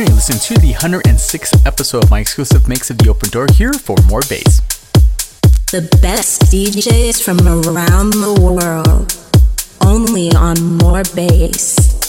tuning in listen to the 106th episode of my exclusive mix of The Open Door here for more bass. The best DJs from around the world, only on More Bass.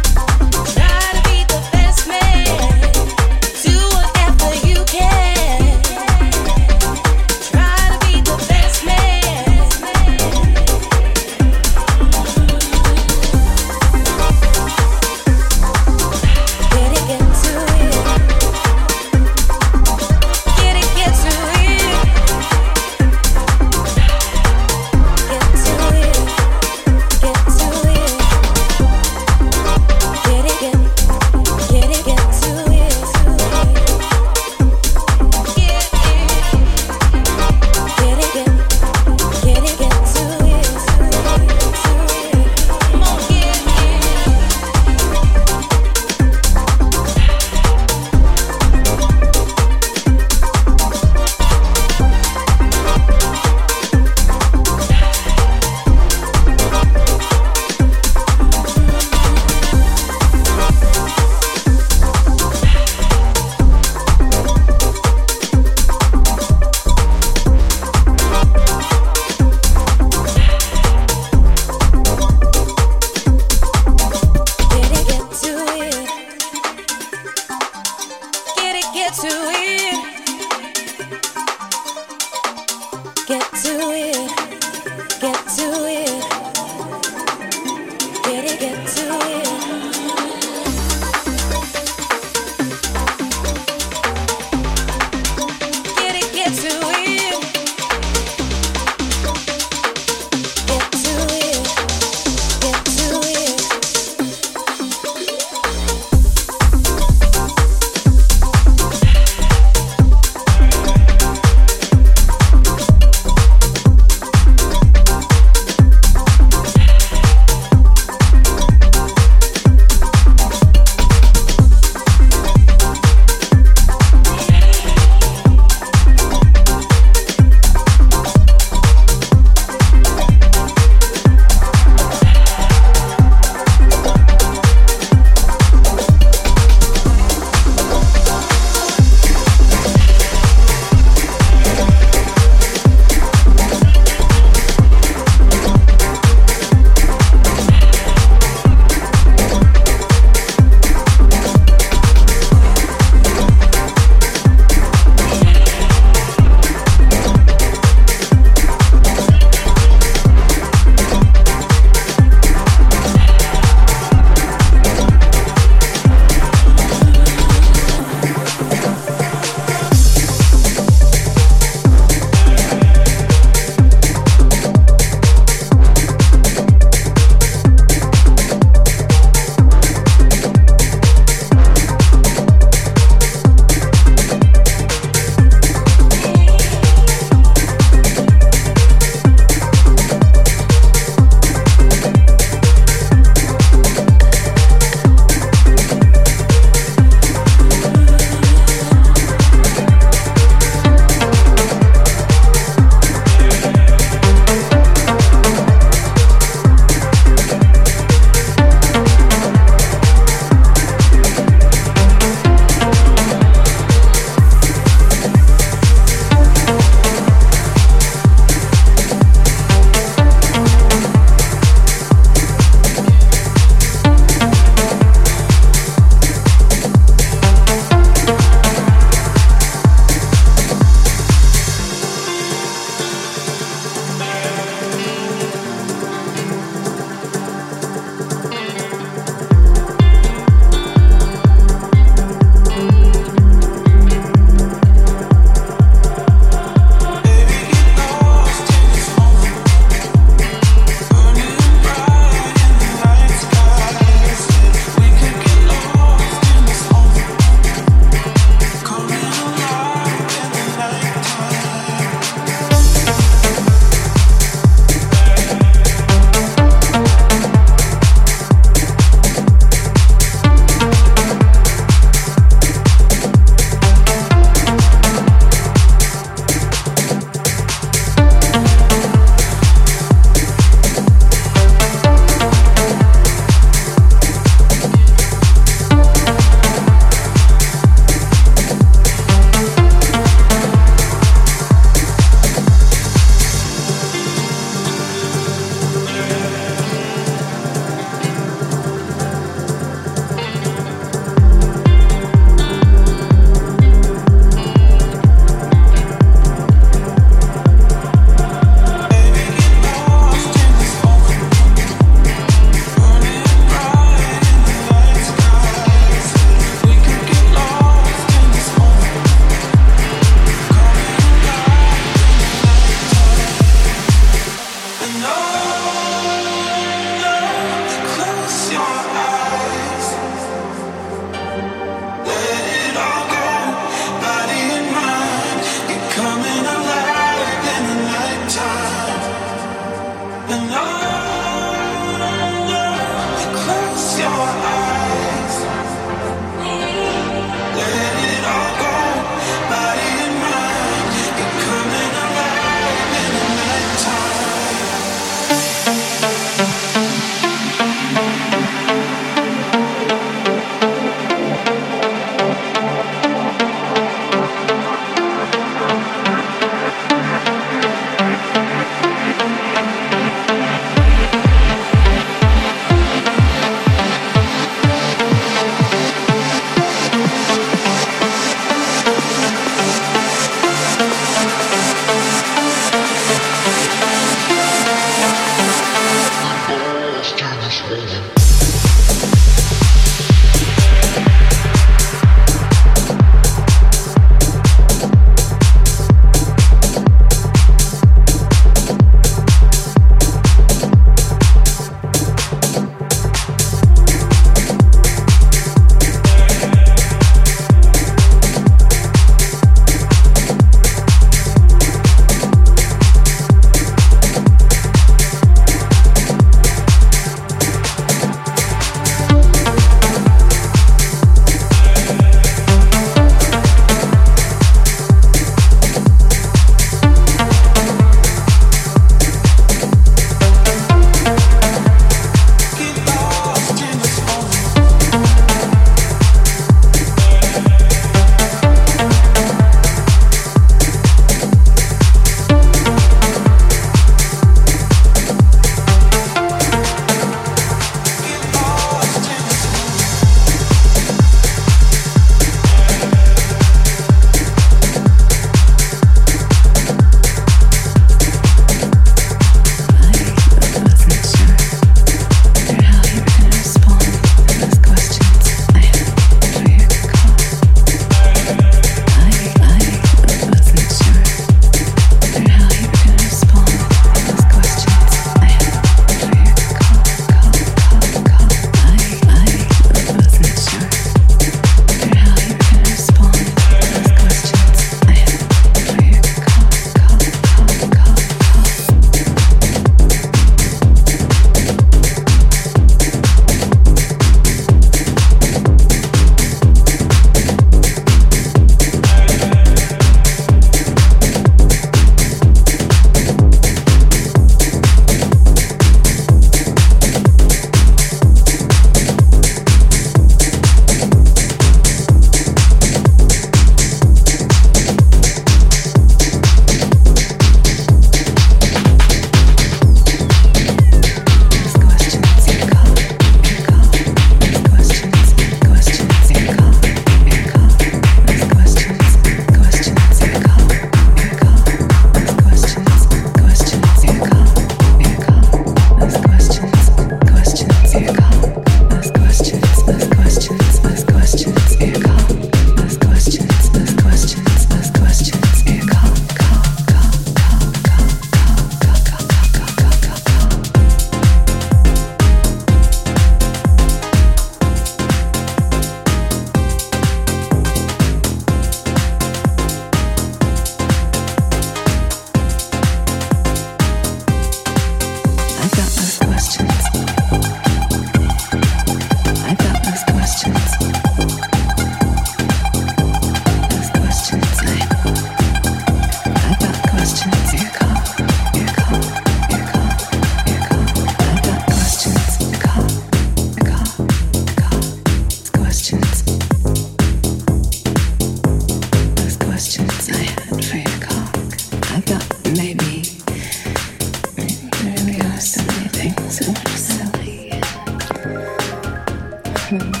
Hoffman.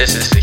This is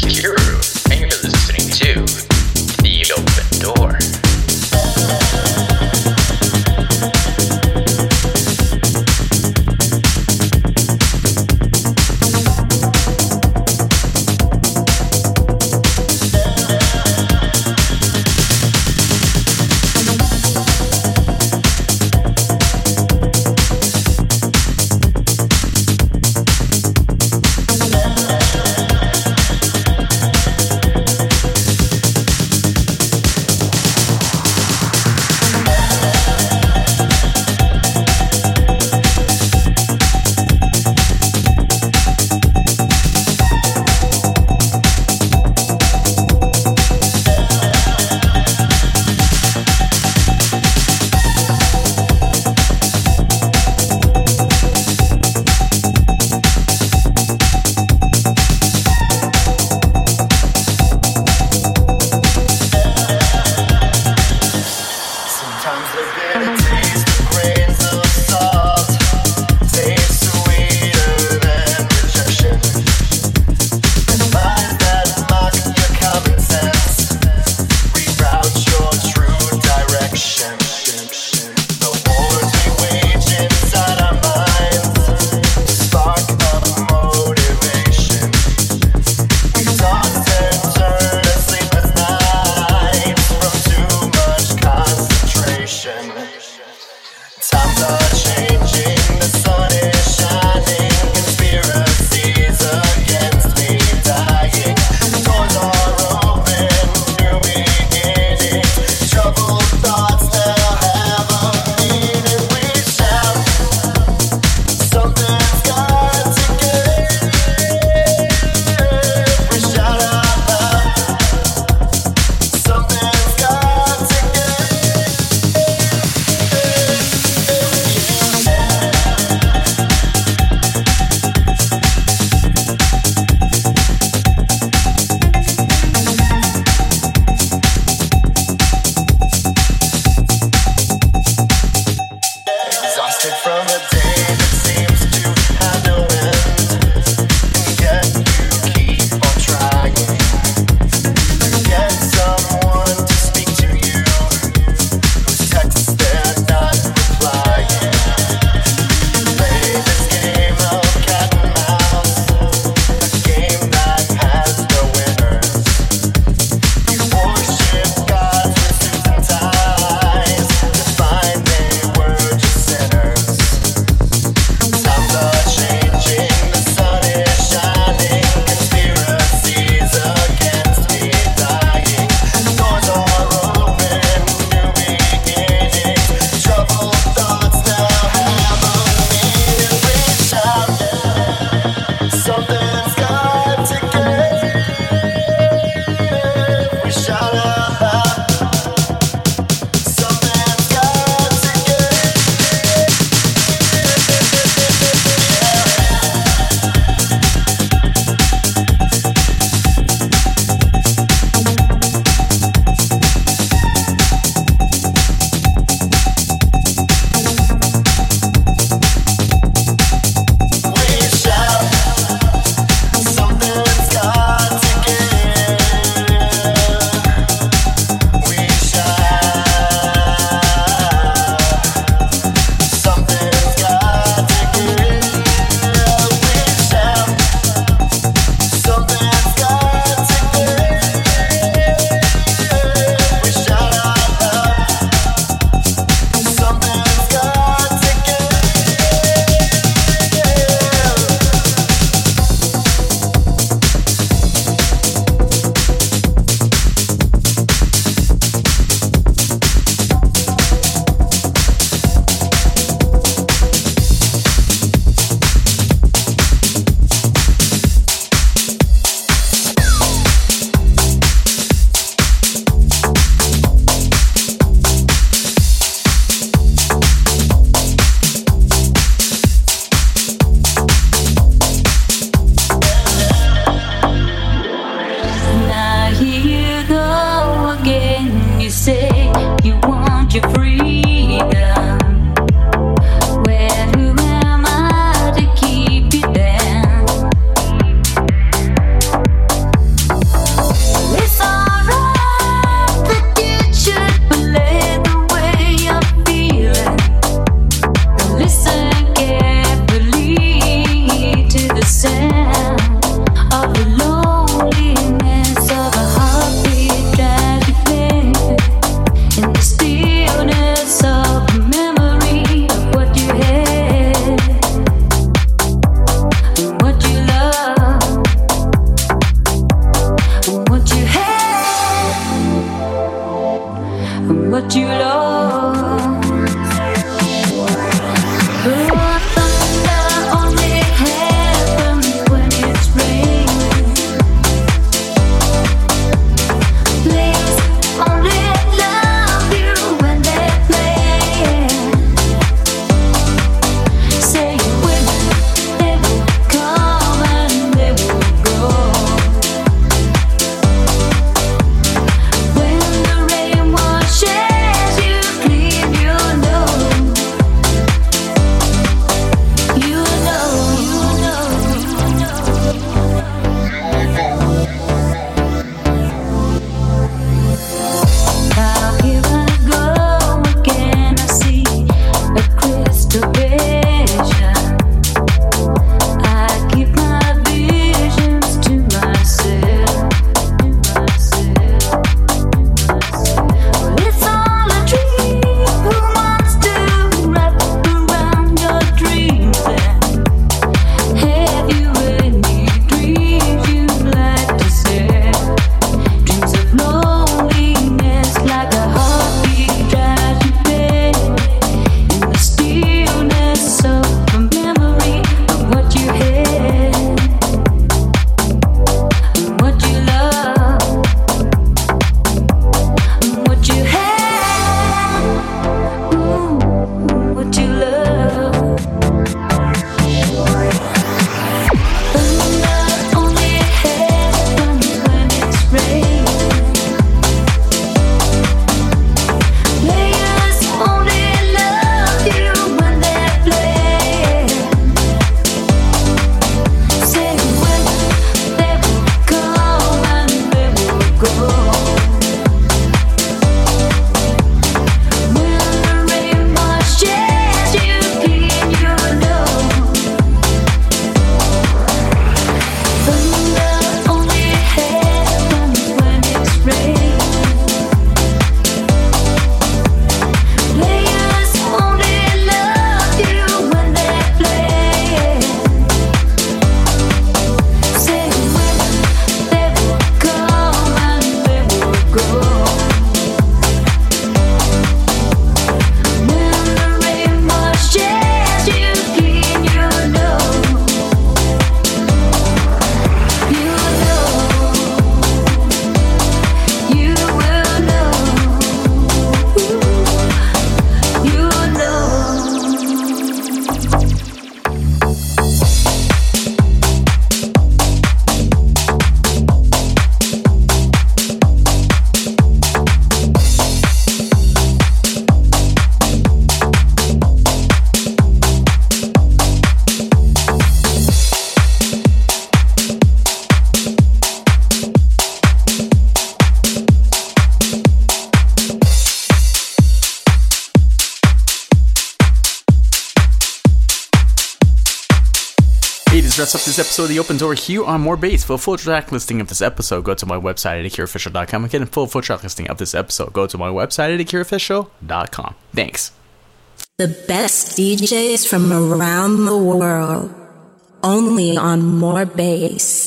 what you love. The Open Door here on More Bass. For a full track listing of this episode, go to my website at AkiraOfficial.com. Again, full full track listing of this episode, go to my website at AkiraOfficial.com. Thanks. The best DJs from around the world, only on More Bass.